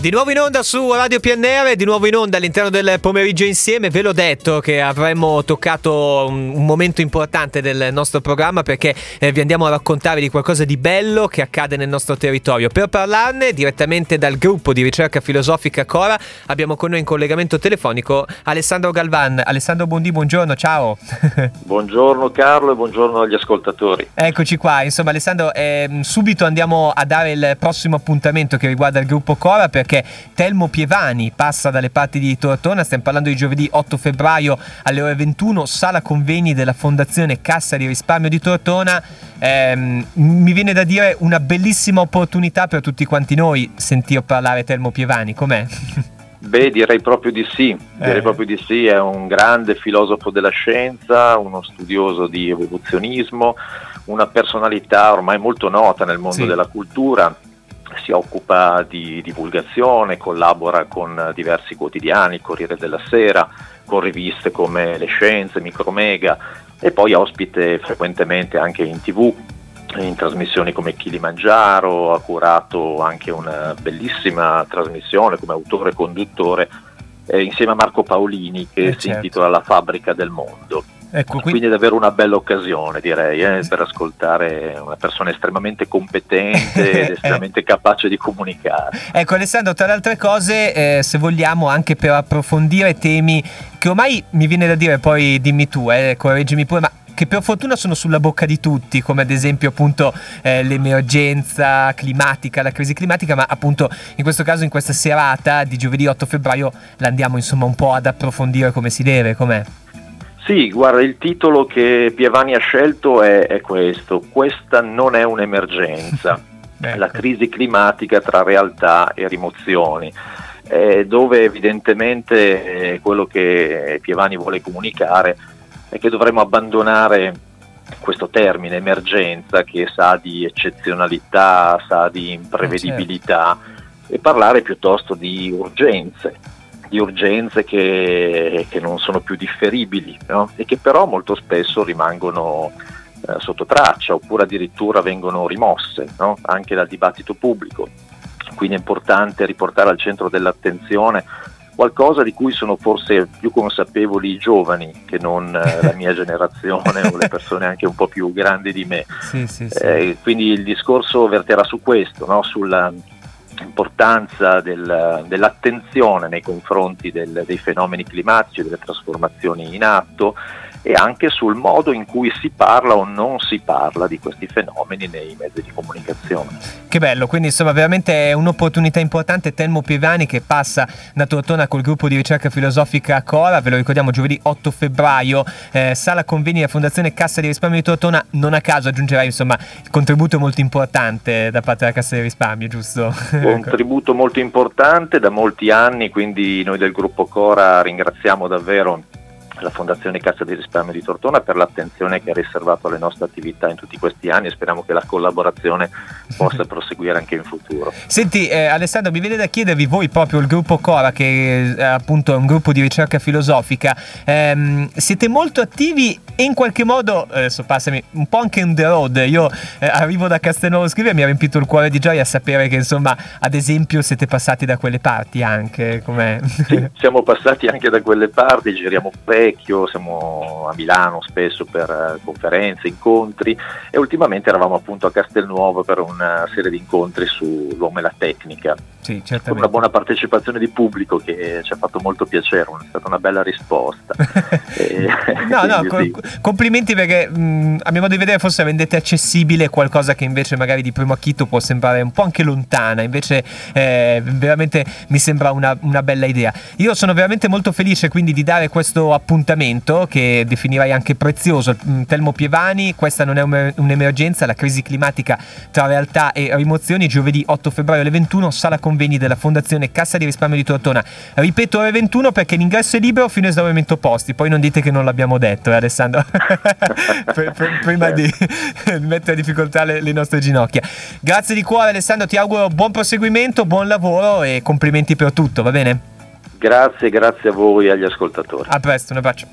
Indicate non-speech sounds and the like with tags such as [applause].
Di nuovo in onda su Radio PNR, di nuovo in onda all'interno del pomeriggio insieme. Ve l'ho detto che avremmo toccato un, momento importante del nostro programma perché eh, vi andiamo a raccontare di qualcosa di bello che accade nel nostro territorio. Per parlarne direttamente dal gruppo di ricerca filosofica Cora abbiamo con noi in collegamento telefonico Alessandro Galvan. Alessandro Bondi, buongiorno, ciao. [laughs] buongiorno Carlo e buongiorno agli ascoltatori. Eccoci qua, insomma Alessandro, eh, subito andiamo a dare il prossimo appuntamento che riguarda il gruppo Cora perché perché Telmo Pievani passa dalle parti di Tortona, stiamo parlando di giovedì 8 febbraio alle ore 21, sala convegni della Fondazione Cassa di Risparmio di Tortona. Eh, mi viene da dire una bellissima opportunità per tutti quanti noi sentir parlare Telmo Pievani, com'è? Beh, direi proprio di sì, direi eh. proprio di sì, è un grande filosofo della scienza, uno studioso di evoluzionismo, una personalità ormai molto nota nel mondo sì. della cultura, si occupa di divulgazione, collabora con diversi quotidiani, Corriere della Sera, con riviste come Le Scienze, Micromega e poi ospite frequentemente anche in tv, in trasmissioni come Kilimangiaro, ha curato anche una bellissima trasmissione come autore e conduttore eh, insieme a Marco Paolini che eh, si certo. intitola La fabbrica del mondo. Ecco, quindi... quindi... è davvero una bella occasione, direi, eh, per ascoltare una persona estremamente competente [laughs] ed estremamente capace di comunicare. Ecco Alessandro, tra le altre cose, eh, se vogliamo anche per approfondire temi che ormai mi viene da dire, poi dimmi tu, eh, correggimi pure, ma che per fortuna sono sulla bocca di tutti, come ad esempio appunto eh, l'emergenza climatica, la crisi climatica, ma appunto in questo caso in questa serata di giovedì 8 febbraio l'andiamo insomma un po' ad approfondire come si deve, com'è? Sì, guarda, il titolo che Pievani ha scelto è, è questo, questa non è un'emergenza, [laughs] ecco. la crisi climatica tra realtà e rimozioni, eh, dove evidentemente eh, quello che Pievani vuole comunicare è che dovremmo abbandonare questo termine emergenza che sa di eccezionalità, sa di imprevedibilità certo. e parlare piuttosto di urgenze di urgenze che, che non sono più differibili no? e che però molto spesso rimangono eh, sotto traccia oppure addirittura vengono rimosse no? anche dal dibattito pubblico. Quindi è importante riportare al centro dell'attenzione qualcosa di cui sono forse più consapevoli i giovani che non eh, la mia generazione o le [laughs] persone anche un po' più grandi di me. Sì, sì, sì. Eh, quindi il discorso verterà su questo, no? sulla importanza del, dell'attenzione nei confronti del, dei fenomeni climatici, delle trasformazioni in atto e anche sul modo in cui si parla o non si parla di questi fenomeni nei mezzi di comunicazione. Che bello, quindi insomma veramente è un'opportunità importante. Telmo Pievani che passa da Tortona col gruppo di ricerca filosofica Cora, ve lo ricordiamo giovedì 8 febbraio, eh, sala conveni della Fondazione Cassa di Risparmio di Tortona, non a caso aggiungerai insomma il contributo molto importante da parte della Cassa di Risparmio, giusto? [laughs] Contributo molto importante da molti anni, quindi noi del gruppo Cora ringraziamo davvero la Fondazione Cassa di Risparmio di Tortona per l'attenzione che ha riservato alle nostre attività in tutti questi anni e speriamo che la collaborazione possa proseguire anche in futuro. Senti eh, Alessandro, mi viene da chiedervi voi proprio il gruppo Cora che è appunto un gruppo di ricerca filosofica, ehm, siete molto attivi in qualche modo, adesso passami, un po' anche on the road, io eh, arrivo da Castelnuovo Scrivia e mi ha riempito il cuore di gioia sapere che insomma ad esempio siete passati da quelle parti anche, com'è? Sì, siamo passati anche da quelle parti, giriamo parecchio, siamo a Milano spesso per eh, conferenze, incontri e ultimamente eravamo appunto a Castelnuovo per una serie di incontri sull'uomo e la tecnica. Sì, con una buona partecipazione di pubblico che ci ha fatto molto piacere, è stata una bella risposta. [laughs] e, no, [laughs] no, sì. complimenti perché mh, a mio modo di vedere forse rendete accessibile qualcosa che invece magari di primo acchito può sembrare un po' anche lontana, invece eh, veramente mi sembra una, una bella idea. Io sono veramente molto felice quindi di dare questo appuntamento che definirai anche prezioso. Telmo Pievani, questa non è un'emergenza, la crisi climatica tra realtà e rimozioni, giovedì 8 febbraio alle 21, sala convegni della Fondazione Cassa di Risparmio di Tortona. Ripeto alle 21 perché l'ingresso è libero fino a esaurimento posti, poi non dite che non l'abbiamo detto, eh, Alessandro, [laughs] prima di mettere in difficoltà le, le nostre ginocchia. Grazie di cuore Alessandro, ti auguro buon proseguimento, buon lavoro e complimenti per tutto, va bene? Grazie, grazie a voi e agli ascoltatori. A presto, un abbraccio.